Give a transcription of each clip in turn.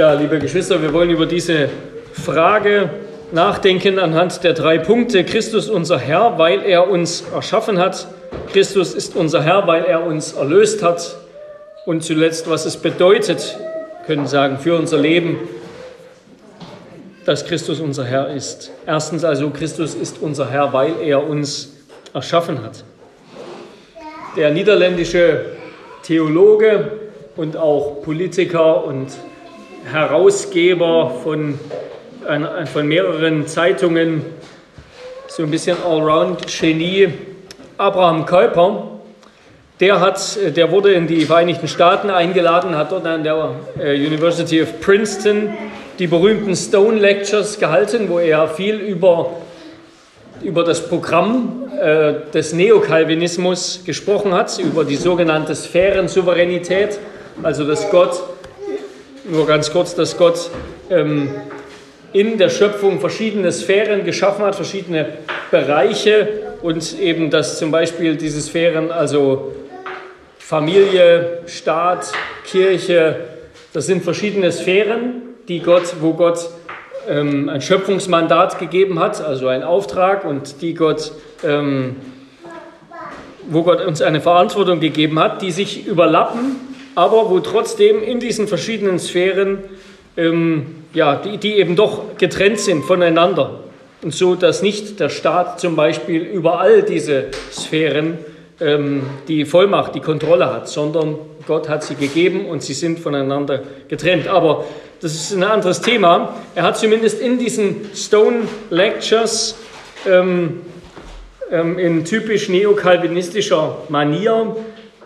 Ja, liebe Geschwister, wir wollen über diese Frage nachdenken anhand der drei Punkte. Christus unser Herr, weil er uns erschaffen hat. Christus ist unser Herr, weil er uns erlöst hat. Und zuletzt, was es bedeutet, können sagen, für unser Leben, dass Christus unser Herr ist. Erstens also, Christus ist unser Herr, weil er uns erschaffen hat. Der niederländische Theologe und auch Politiker und Herausgeber von, von mehreren Zeitungen, so ein bisschen Allround-Genie, Abraham Kuyper, der, hat, der wurde in die Vereinigten Staaten eingeladen, hat dort an der äh, University of Princeton die berühmten Stone Lectures gehalten, wo er viel über, über das Programm äh, des Neokalvinismus gesprochen hat, über die sogenannte Sphärensouveränität, also dass Gott nur ganz kurz, dass Gott ähm, in der Schöpfung verschiedene Sphären geschaffen hat, verschiedene Bereiche und eben, dass zum Beispiel diese Sphären, also Familie, Staat, Kirche, das sind verschiedene Sphären, die Gott, wo Gott ähm, ein Schöpfungsmandat gegeben hat, also einen Auftrag und die Gott, ähm, wo Gott uns eine Verantwortung gegeben hat, die sich überlappen aber wo trotzdem in diesen verschiedenen Sphären, ähm, ja, die, die eben doch getrennt sind voneinander. Und so, dass nicht der Staat zum Beispiel über all diese Sphären ähm, die Vollmacht, die Kontrolle hat, sondern Gott hat sie gegeben und sie sind voneinander getrennt. Aber das ist ein anderes Thema. Er hat zumindest in diesen Stone Lectures ähm, ähm, in typisch neokalvinistischer Manier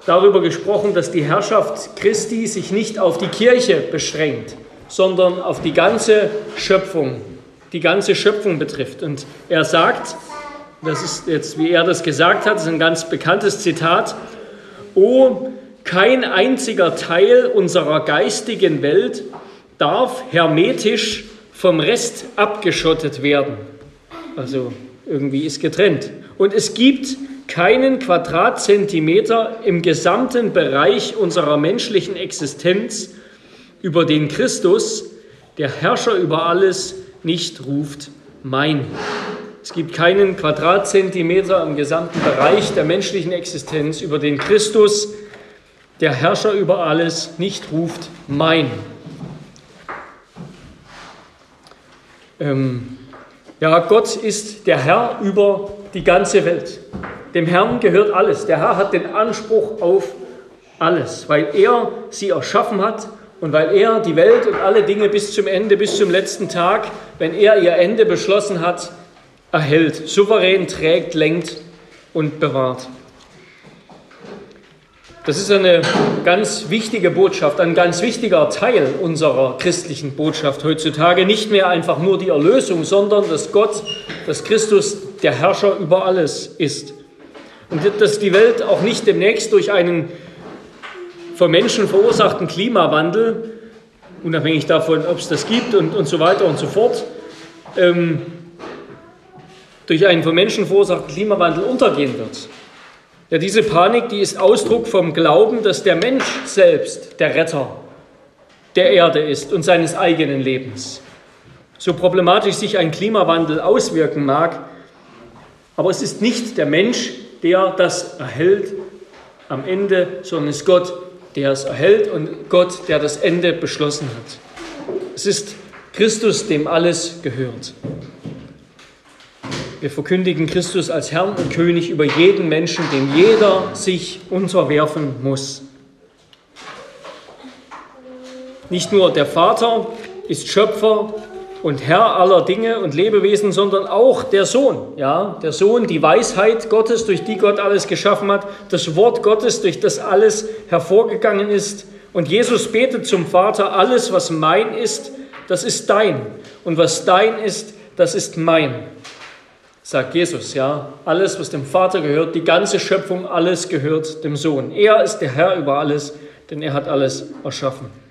darüber gesprochen, dass die Herrschaft Christi sich nicht auf die Kirche beschränkt, sondern auf die ganze Schöpfung, die ganze Schöpfung betrifft. Und er sagt, das ist jetzt, wie er das gesagt hat, das ist ein ganz bekanntes Zitat, O, kein einziger Teil unserer geistigen Welt darf hermetisch vom Rest abgeschottet werden. Also irgendwie ist getrennt. Und es gibt keinen Quadratzentimeter im gesamten Bereich unserer menschlichen Existenz, über den Christus, der Herrscher über alles, nicht ruft, mein. Es gibt keinen Quadratzentimeter im gesamten Bereich der menschlichen Existenz, über den Christus, der Herrscher über alles, nicht ruft, mein. Ähm, ja, Gott ist der Herr über die ganze Welt. Dem Herrn gehört alles. Der Herr hat den Anspruch auf alles, weil er sie erschaffen hat und weil er die Welt und alle Dinge bis zum Ende, bis zum letzten Tag, wenn er ihr Ende beschlossen hat, erhält, souverän trägt, lenkt und bewahrt. Das ist eine ganz wichtige Botschaft, ein ganz wichtiger Teil unserer christlichen Botschaft heutzutage. Nicht mehr einfach nur die Erlösung, sondern dass Gott, dass Christus der Herrscher über alles ist. Und dass die Welt auch nicht demnächst durch einen von Menschen verursachten Klimawandel, unabhängig davon, ob es das gibt und, und so weiter und so fort, ähm, durch einen von Menschen verursachten Klimawandel untergehen wird. Ja, diese Panik, die ist Ausdruck vom Glauben, dass der Mensch selbst der Retter der Erde ist und seines eigenen Lebens. So problematisch sich ein Klimawandel auswirken mag, aber es ist nicht der Mensch, der das erhält am Ende, sondern es ist Gott, der es erhält und Gott, der das Ende beschlossen hat. Es ist Christus, dem alles gehört. Wir verkündigen Christus als Herrn und König über jeden Menschen, dem jeder sich unterwerfen muss. Nicht nur der Vater ist Schöpfer und Herr aller Dinge und Lebewesen, sondern auch der Sohn. Ja, der Sohn, die Weisheit Gottes, durch die Gott alles geschaffen hat, das Wort Gottes, durch das alles hervorgegangen ist. Und Jesus betet zum Vater, alles, was mein ist, das ist dein. Und was dein ist, das ist mein. Sagt Jesus, ja. Alles, was dem Vater gehört, die ganze Schöpfung, alles gehört dem Sohn. Er ist der Herr über alles, denn er hat alles erschaffen.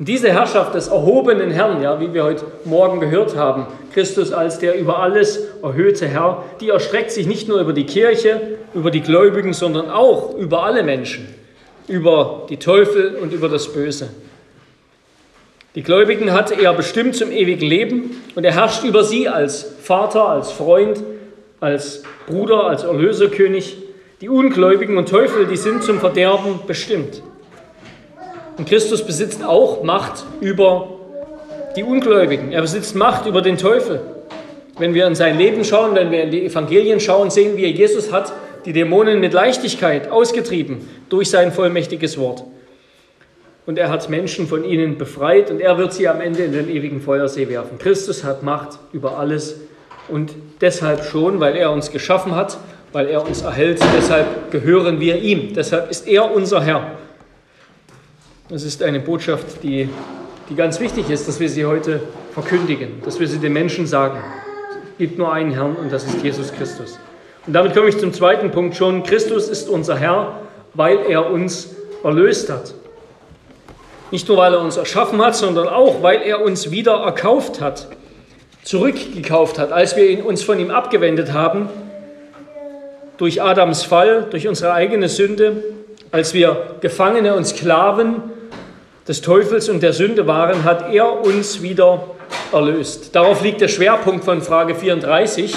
Und diese Herrschaft des erhobenen Herrn, ja, wie wir heute Morgen gehört haben, Christus als der über alles erhöhte Herr, die erstreckt sich nicht nur über die Kirche, über die Gläubigen, sondern auch über alle Menschen, über die Teufel und über das Böse. Die Gläubigen hat er bestimmt zum ewigen Leben und er herrscht über sie als Vater, als Freund, als Bruder, als Erlöserkönig. Die Ungläubigen und Teufel, die sind zum Verderben bestimmt. Und Christus besitzt auch Macht über die Ungläubigen. Er besitzt Macht über den Teufel. Wenn wir in sein Leben schauen, wenn wir in die Evangelien schauen, sehen wir, Jesus hat die Dämonen mit Leichtigkeit ausgetrieben durch sein vollmächtiges Wort. Und er hat Menschen von ihnen befreit und er wird sie am Ende in den ewigen Feuersee werfen. Christus hat Macht über alles und deshalb schon, weil er uns geschaffen hat, weil er uns erhält, deshalb gehören wir ihm. Deshalb ist er unser Herr. Das ist eine Botschaft, die, die ganz wichtig ist, dass wir sie heute verkündigen, dass wir sie den Menschen sagen. Es gibt nur einen Herrn und das ist Jesus Christus. Und damit komme ich zum zweiten Punkt schon. Christus ist unser Herr, weil er uns erlöst hat. Nicht nur, weil er uns erschaffen hat, sondern auch, weil er uns wieder erkauft hat, zurückgekauft hat, als wir uns von ihm abgewendet haben, durch Adams Fall, durch unsere eigene Sünde, als wir Gefangene und Sklaven des Teufels und der Sünde waren, hat er uns wieder erlöst. Darauf liegt der Schwerpunkt von Frage 34.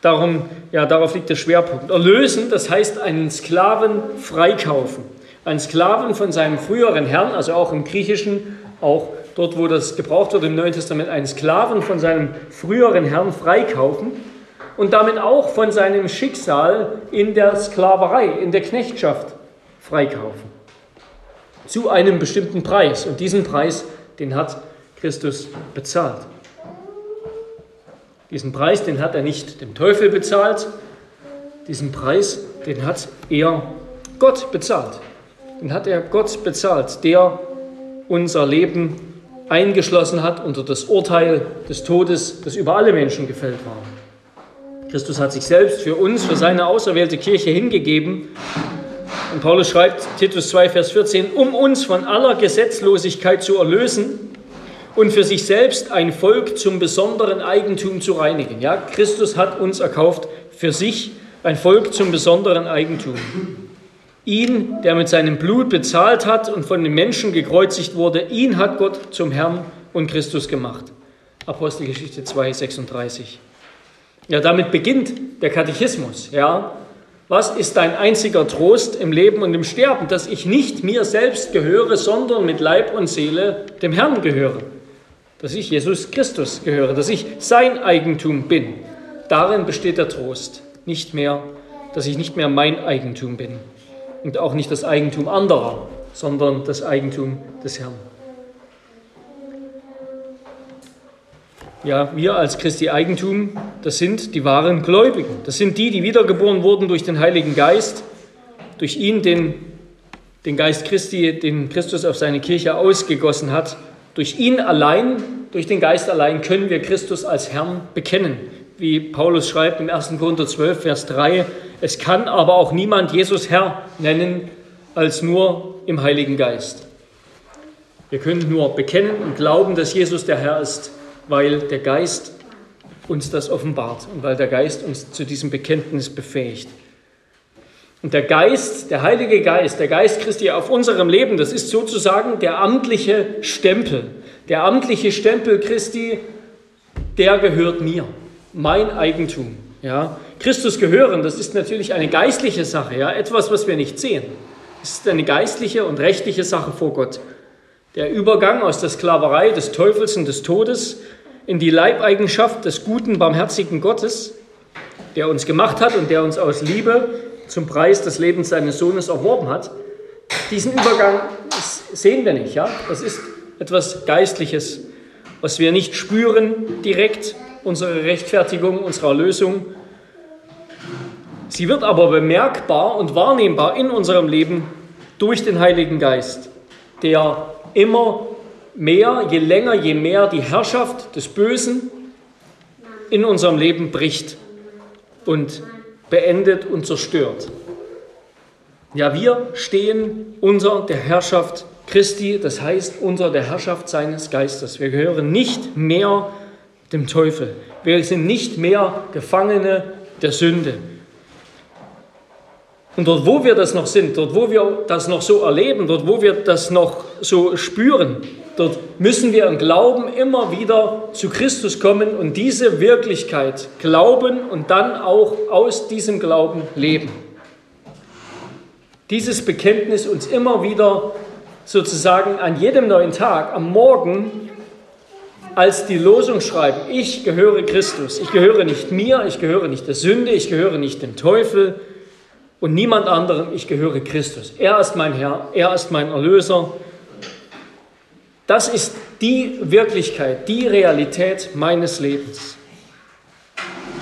Darum, ja, darauf liegt der Schwerpunkt. Erlösen, das heißt einen Sklaven freikaufen. Einen Sklaven von seinem früheren Herrn, also auch im Griechischen, auch dort, wo das gebraucht wird im Neuen Testament, einen Sklaven von seinem früheren Herrn freikaufen und damit auch von seinem Schicksal in der Sklaverei, in der Knechtschaft freikaufen. Zu einem bestimmten Preis. Und diesen Preis, den hat Christus bezahlt. Diesen Preis, den hat er nicht dem Teufel bezahlt, diesen Preis, den hat er Gott bezahlt. Den hat er Gott bezahlt, der unser Leben eingeschlossen hat unter das Urteil des Todes, das über alle Menschen gefällt war. Christus hat sich selbst für uns, für seine auserwählte Kirche hingegeben. Und Paulus schreibt, Titus 2, Vers 14, um uns von aller Gesetzlosigkeit zu erlösen und für sich selbst ein Volk zum besonderen Eigentum zu reinigen. Ja, Christus hat uns erkauft für sich ein Volk zum besonderen Eigentum. Ihn, der mit seinem Blut bezahlt hat und von den Menschen gekreuzigt wurde, ihn hat Gott zum Herrn und Christus gemacht. Apostelgeschichte 2, 36. Ja, damit beginnt der Katechismus. Ja, was ist dein einziger Trost im Leben und im Sterben? Dass ich nicht mir selbst gehöre, sondern mit Leib und Seele dem Herrn gehöre dass ich Jesus Christus gehöre, dass ich sein Eigentum bin. Darin besteht der Trost, nicht mehr, dass ich nicht mehr mein Eigentum bin und auch nicht das Eigentum anderer, sondern das Eigentum des Herrn. Ja, wir als Christi Eigentum, das sind die wahren Gläubigen. Das sind die, die wiedergeboren wurden durch den Heiligen Geist, durch ihn, den, den Geist Christi, den Christus auf seine Kirche ausgegossen hat durch ihn allein, durch den Geist allein können wir Christus als Herrn bekennen. Wie Paulus schreibt im 1. Korinther 12, Vers 3, es kann aber auch niemand Jesus Herr nennen, als nur im Heiligen Geist. Wir können nur bekennen und glauben, dass Jesus der Herr ist, weil der Geist uns das offenbart und weil der Geist uns zu diesem Bekenntnis befähigt. Und der Geist, der Heilige Geist, der Geist Christi auf unserem Leben, das ist sozusagen der amtliche Stempel. Der amtliche Stempel Christi, der gehört mir, mein Eigentum. Ja? Christus gehören, das ist natürlich eine geistliche Sache, ja? etwas, was wir nicht sehen. Es ist eine geistliche und rechtliche Sache vor Gott. Der Übergang aus der Sklaverei des Teufels und des Todes in die Leibeigenschaft des guten, barmherzigen Gottes, der uns gemacht hat und der uns aus Liebe zum Preis des Lebens seines Sohnes erworben hat. Diesen Übergang sehen wir nicht. Ja? Das ist etwas Geistliches, was wir nicht spüren direkt, unsere Rechtfertigung, unsere Erlösung. Sie wird aber bemerkbar und wahrnehmbar in unserem Leben durch den Heiligen Geist, der immer mehr, je länger, je mehr die Herrschaft des Bösen in unserem Leben bricht und beendet und zerstört. Ja, wir stehen unter der Herrschaft Christi, das heißt unter der Herrschaft seines Geistes. Wir gehören nicht mehr dem Teufel. Wir sind nicht mehr Gefangene der Sünde. Und dort, wo wir das noch sind, dort, wo wir das noch so erleben, dort, wo wir das noch so spüren, dort müssen wir im Glauben immer wieder zu Christus kommen und diese Wirklichkeit glauben und dann auch aus diesem Glauben leben. Dieses Bekenntnis uns immer wieder sozusagen an jedem neuen Tag, am Morgen, als die Losung schreiben, ich gehöre Christus, ich gehöre nicht mir, ich gehöre nicht der Sünde, ich gehöre nicht dem Teufel und niemand anderem, ich gehöre Christus. Er ist mein Herr, er ist mein Erlöser. Das ist die Wirklichkeit, die Realität meines Lebens.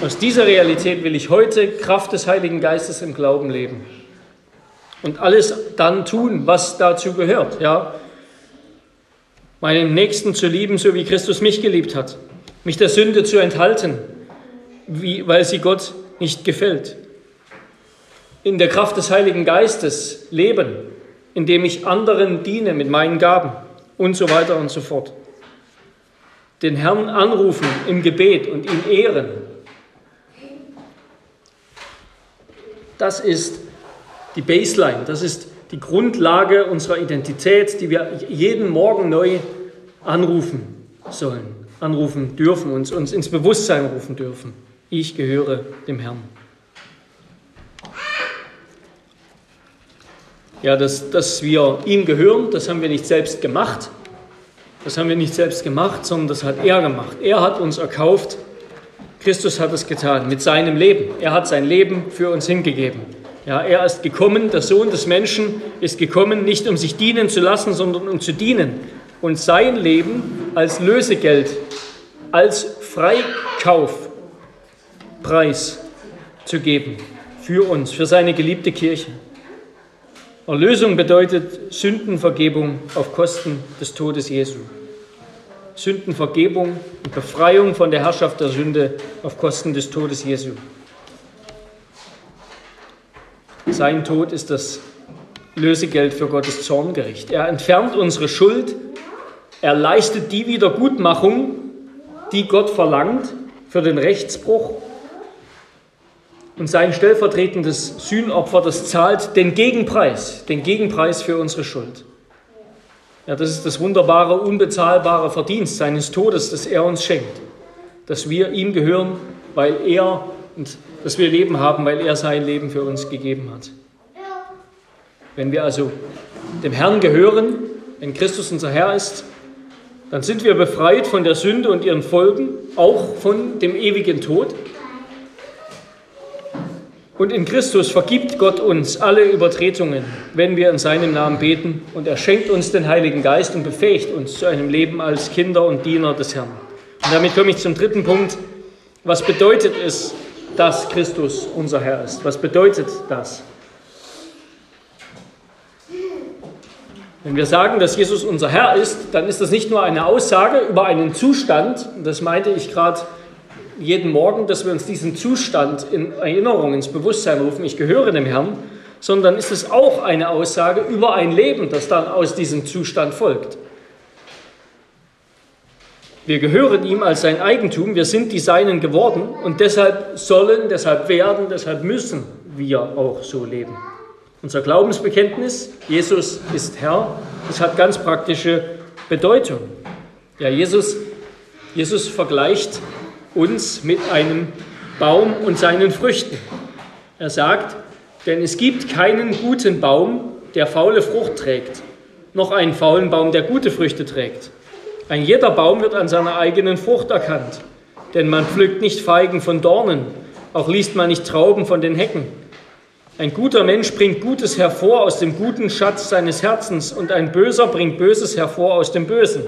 Aus dieser Realität will ich heute Kraft des Heiligen Geistes im Glauben leben und alles dann tun, was dazu gehört. Ja, meinen Nächsten zu lieben, so wie Christus mich geliebt hat, mich der Sünde zu enthalten, wie, weil sie Gott nicht gefällt. In der Kraft des Heiligen Geistes leben, indem ich anderen diene mit meinen Gaben und so weiter und so fort. Den Herrn anrufen im Gebet und ihn ehren. Das ist die Baseline, das ist die Grundlage unserer Identität, die wir jeden Morgen neu anrufen sollen, anrufen dürfen, uns, uns ins Bewusstsein rufen dürfen. Ich gehöre dem Herrn. Ja, dass, dass wir ihm gehören, das haben wir nicht selbst gemacht. Das haben wir nicht selbst gemacht, sondern das hat er gemacht. Er hat uns erkauft. Christus hat es getan mit seinem Leben. Er hat sein Leben für uns hingegeben. Ja, er ist gekommen, der Sohn des Menschen ist gekommen, nicht um sich dienen zu lassen, sondern um zu dienen und sein Leben als Lösegeld, als Freikaufpreis zu geben für uns, für seine geliebte Kirche. Erlösung bedeutet Sündenvergebung auf Kosten des Todes Jesu. Sündenvergebung und Befreiung von der Herrschaft der Sünde auf Kosten des Todes Jesu. Sein Tod ist das Lösegeld für Gottes Zorngericht. Er entfernt unsere Schuld, er leistet die Wiedergutmachung, die Gott verlangt für den Rechtsbruch. Und sein stellvertretendes Sühnopfer, das zahlt den Gegenpreis, den Gegenpreis für unsere Schuld. Ja, das ist das wunderbare, unbezahlbare Verdienst seines Todes, das er uns schenkt. Dass wir ihm gehören, weil er und dass wir Leben haben, weil er sein Leben für uns gegeben hat. Wenn wir also dem Herrn gehören, wenn Christus unser Herr ist, dann sind wir befreit von der Sünde und ihren Folgen, auch von dem ewigen Tod. Und in Christus vergibt Gott uns alle Übertretungen, wenn wir in seinem Namen beten. Und er schenkt uns den Heiligen Geist und befähigt uns zu einem Leben als Kinder und Diener des Herrn. Und damit komme ich zum dritten Punkt. Was bedeutet es, dass Christus unser Herr ist. Was bedeutet das? Wenn wir sagen, dass Jesus unser Herr ist, dann ist das nicht nur eine Aussage über einen Zustand, das meinte ich gerade jeden Morgen, dass wir uns diesen Zustand in Erinnerung, ins Bewusstsein rufen, ich gehöre dem Herrn, sondern ist es auch eine Aussage über ein Leben, das dann aus diesem Zustand folgt. Wir gehören ihm als sein Eigentum, wir sind die Seinen geworden und deshalb sollen, deshalb werden, deshalb müssen wir auch so leben. Unser Glaubensbekenntnis, Jesus ist Herr, das hat ganz praktische Bedeutung. Ja, Jesus, Jesus vergleicht uns mit einem Baum und seinen Früchten. Er sagt, denn es gibt keinen guten Baum, der faule Frucht trägt, noch einen faulen Baum, der gute Früchte trägt. Ein jeder Baum wird an seiner eigenen Frucht erkannt, denn man pflückt nicht Feigen von Dornen, auch liest man nicht Trauben von den Hecken. Ein guter Mensch bringt Gutes hervor aus dem guten Schatz seines Herzens und ein Böser bringt Böses hervor aus dem Bösen.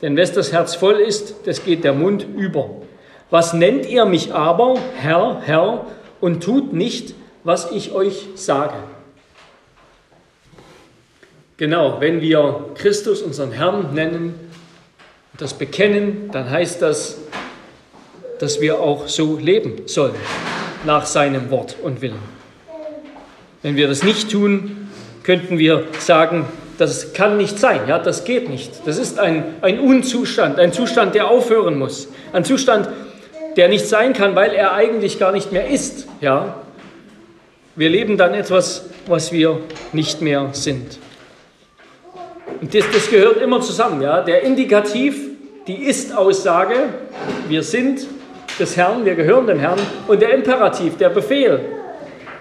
Denn wes das Herz voll ist, das geht der Mund über. Was nennt ihr mich aber, Herr, Herr, und tut nicht, was ich euch sage? Genau, wenn wir Christus unseren Herrn nennen, das bekennen, dann heißt das, dass wir auch so leben sollen, nach seinem Wort und Willen. Wenn wir das nicht tun, könnten wir sagen, das kann nicht sein, ja, das geht nicht. Das ist ein, ein Unzustand, ein Zustand, der aufhören muss. Ein Zustand, der nicht sein kann, weil er eigentlich gar nicht mehr ist, ja. Wir leben dann etwas, was wir nicht mehr sind. Und das, das gehört immer zusammen. Ja? Der Indikativ, die Ist-Aussage, wir sind des Herrn, wir gehören dem Herrn. Und der Imperativ, der Befehl,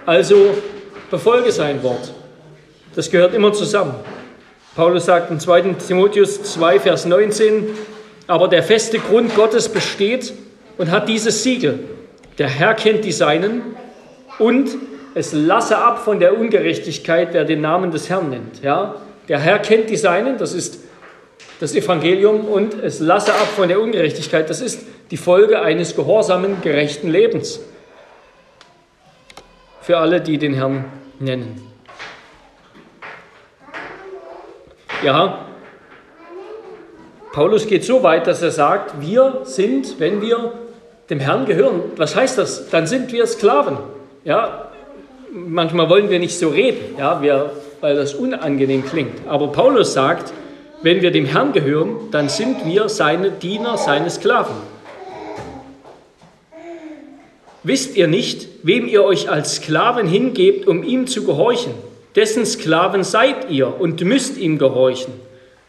also befolge sein Wort. Das gehört immer zusammen. Paulus sagt in 2. Timotheus 2, Vers 19, aber der feste Grund Gottes besteht und hat dieses Siegel. Der Herr kennt die Seinen und es lasse ab von der Ungerechtigkeit, wer den Namen des Herrn nennt. Ja? Der Herr kennt die Seinen, das ist das Evangelium, und es lasse ab von der Ungerechtigkeit, das ist die Folge eines gehorsamen, gerechten Lebens. Für alle, die den Herrn nennen. Ja, Paulus geht so weit, dass er sagt, wir sind, wenn wir dem Herrn gehören, was heißt das? Dann sind wir Sklaven. Ja, manchmal wollen wir nicht so reden, ja, wir, weil das unangenehm klingt. Aber Paulus sagt, wenn wir dem Herrn gehören, dann sind wir seine Diener, seine Sklaven. Wisst ihr nicht, wem ihr euch als Sklaven hingebt, um ihm zu gehorchen? Dessen Sklaven seid ihr und müsst ihm gehorchen.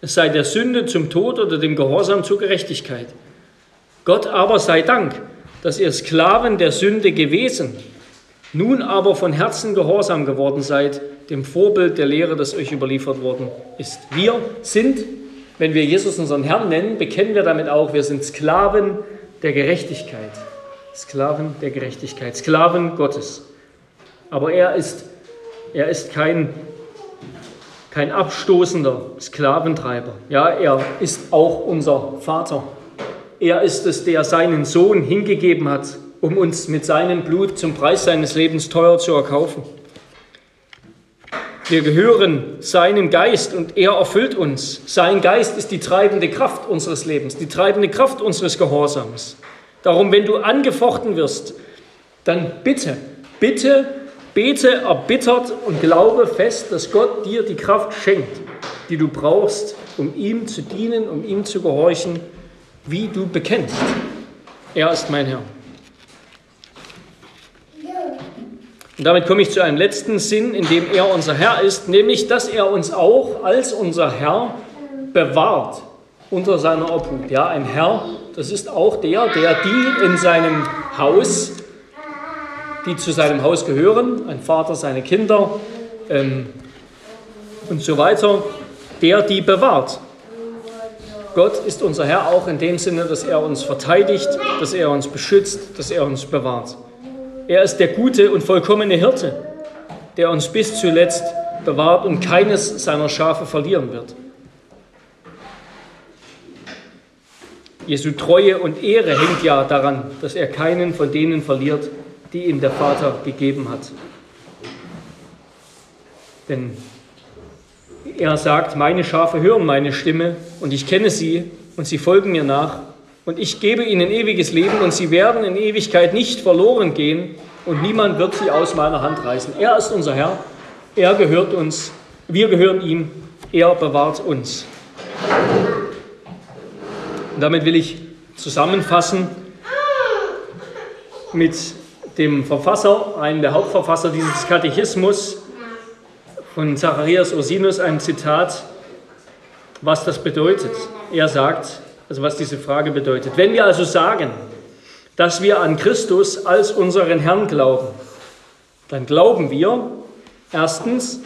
Es sei der Sünde zum Tod oder dem Gehorsam zur Gerechtigkeit. Gott aber sei Dank, dass ihr Sklaven der Sünde gewesen, nun aber von Herzen gehorsam geworden seid, dem Vorbild der Lehre, das euch überliefert worden ist. Wir sind, wenn wir Jesus unseren Herrn nennen, bekennen wir damit auch, wir sind Sklaven der Gerechtigkeit. Sklaven der Gerechtigkeit, Sklaven Gottes. Aber er ist, er ist kein, kein abstoßender Sklaventreiber. Ja, er ist auch unser Vater. Er ist es, der seinen Sohn hingegeben hat, um uns mit seinem Blut zum Preis seines Lebens teuer zu erkaufen. Wir gehören seinem Geist und er erfüllt uns. Sein Geist ist die treibende Kraft unseres Lebens, die treibende Kraft unseres Gehorsams. Darum, wenn du angefochten wirst, dann bitte, bitte, bete erbittert und glaube fest, dass Gott dir die Kraft schenkt, die du brauchst, um ihm zu dienen, um ihm zu gehorchen wie du bekennst. Er ist mein Herr. Und damit komme ich zu einem letzten Sinn, in dem er unser Herr ist, nämlich, dass er uns auch als unser Herr bewahrt unter seiner Obhut. Ja, ein Herr, das ist auch der, der die in seinem Haus, die zu seinem Haus gehören, ein Vater, seine Kinder ähm, und so weiter, der die bewahrt. Gott ist unser Herr auch in dem Sinne, dass er uns verteidigt, dass er uns beschützt, dass er uns bewahrt. Er ist der gute und vollkommene Hirte, der uns bis zuletzt bewahrt und keines seiner Schafe verlieren wird. Jesu Treue und Ehre hängt ja daran, dass er keinen von denen verliert, die ihm der Vater gegeben hat. Denn er sagt, meine Schafe hören meine Stimme und ich kenne sie und sie folgen mir nach. Und ich gebe ihnen ewiges Leben und sie werden in Ewigkeit nicht verloren gehen und niemand wird sie aus meiner Hand reißen. Er ist unser Herr, er gehört uns, wir gehören ihm, er bewahrt uns. Und damit will ich zusammenfassen mit dem Verfasser, einem der Hauptverfasser dieses Katechismus, von Zacharias Ursinus ein Zitat, was das bedeutet. Er sagt, also was diese Frage bedeutet. Wenn wir also sagen, dass wir an Christus als unseren Herrn glauben, dann glauben wir erstens,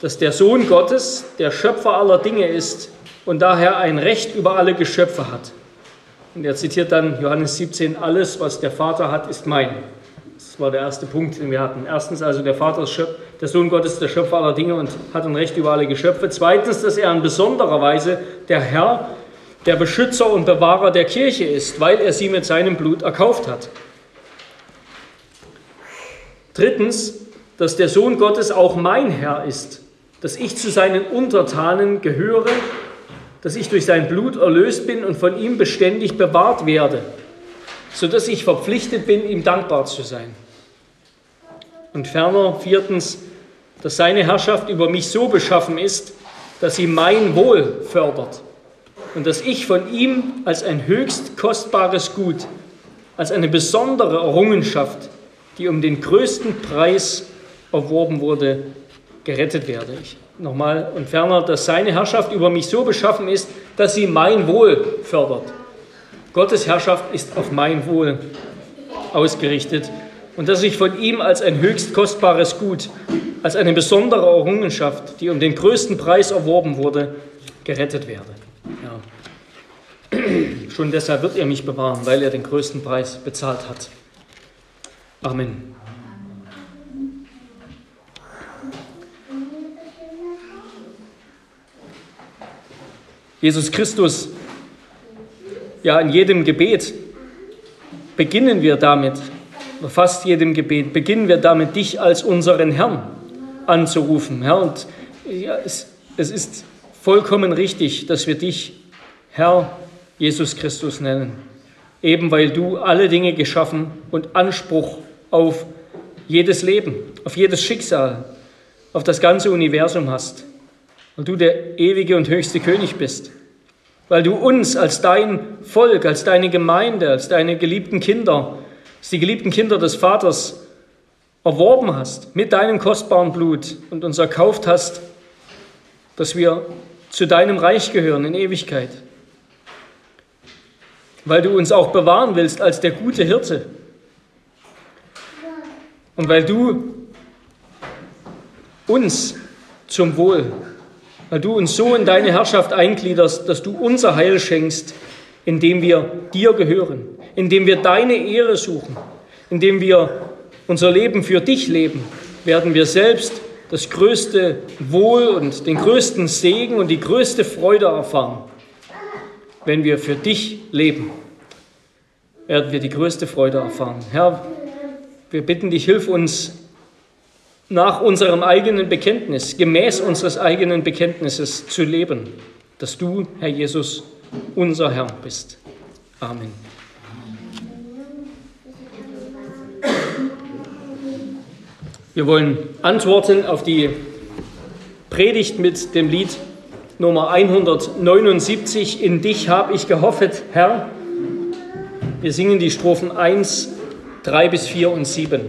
dass der Sohn Gottes der Schöpfer aller Dinge ist und daher ein Recht über alle Geschöpfe hat. Und er zitiert dann Johannes 17, alles, was der Vater hat, ist mein. Das war der erste Punkt, den wir hatten. Erstens also, der Vater ist der Sohn Gottes, der Schöpfer aller Dinge und hat ein Recht über alle Geschöpfe. Zweitens, dass er in besonderer Weise der Herr, der Beschützer und Bewahrer der Kirche ist, weil er sie mit seinem Blut erkauft hat. Drittens, dass der Sohn Gottes auch mein Herr ist, dass ich zu seinen Untertanen gehöre, dass ich durch sein Blut erlöst bin und von ihm beständig bewahrt werde, sodass ich verpflichtet bin, ihm dankbar zu sein. Und ferner viertens, dass seine Herrschaft über mich so beschaffen ist, dass sie mein Wohl fördert und dass ich von ihm als ein höchst kostbares Gut, als eine besondere Errungenschaft, die um den größten Preis erworben wurde, gerettet werde. Ich, nochmal und ferner, dass seine Herrschaft über mich so beschaffen ist, dass sie mein Wohl fördert. Gottes Herrschaft ist auf mein Wohl ausgerichtet und dass ich von ihm als ein höchst kostbares Gut, als eine besondere Errungenschaft, die um den größten Preis erworben wurde, gerettet werde. Ja. Schon deshalb wird er mich bewahren, weil er den größten Preis bezahlt hat. Amen. Jesus Christus, ja, in jedem Gebet beginnen wir damit, fast jedem Gebet, beginnen wir damit, dich als unseren Herrn anzurufen. Herr, und ja, es, es ist vollkommen richtig, dass wir dich Herr Jesus Christus nennen, eben weil du alle Dinge geschaffen und Anspruch auf jedes Leben, auf jedes Schicksal, auf das ganze Universum hast. Weil du der ewige und höchste König bist, weil du uns als dein Volk, als deine Gemeinde, als deine geliebten Kinder, als die geliebten Kinder des Vaters erworben hast mit deinem kostbaren Blut und uns erkauft hast, dass wir zu deinem Reich gehören in Ewigkeit. Weil du uns auch bewahren willst als der gute Hirte. Und weil du uns zum Wohl weil du uns so in deine Herrschaft eingliederst, dass du unser Heil schenkst, indem wir dir gehören, indem wir deine Ehre suchen, indem wir unser Leben für dich leben, werden wir selbst das größte Wohl und den größten Segen und die größte Freude erfahren. Wenn wir für dich leben, werden wir die größte Freude erfahren. Herr, wir bitten dich, hilf uns, nach unserem eigenen Bekenntnis, gemäß unseres eigenen Bekenntnisses zu leben, dass du, Herr Jesus, unser Herr bist. Amen. Wir wollen antworten auf die Predigt mit dem Lied Nummer 179, In dich habe ich gehoffet, Herr. Wir singen die Strophen 1, 3 bis 4 und 7.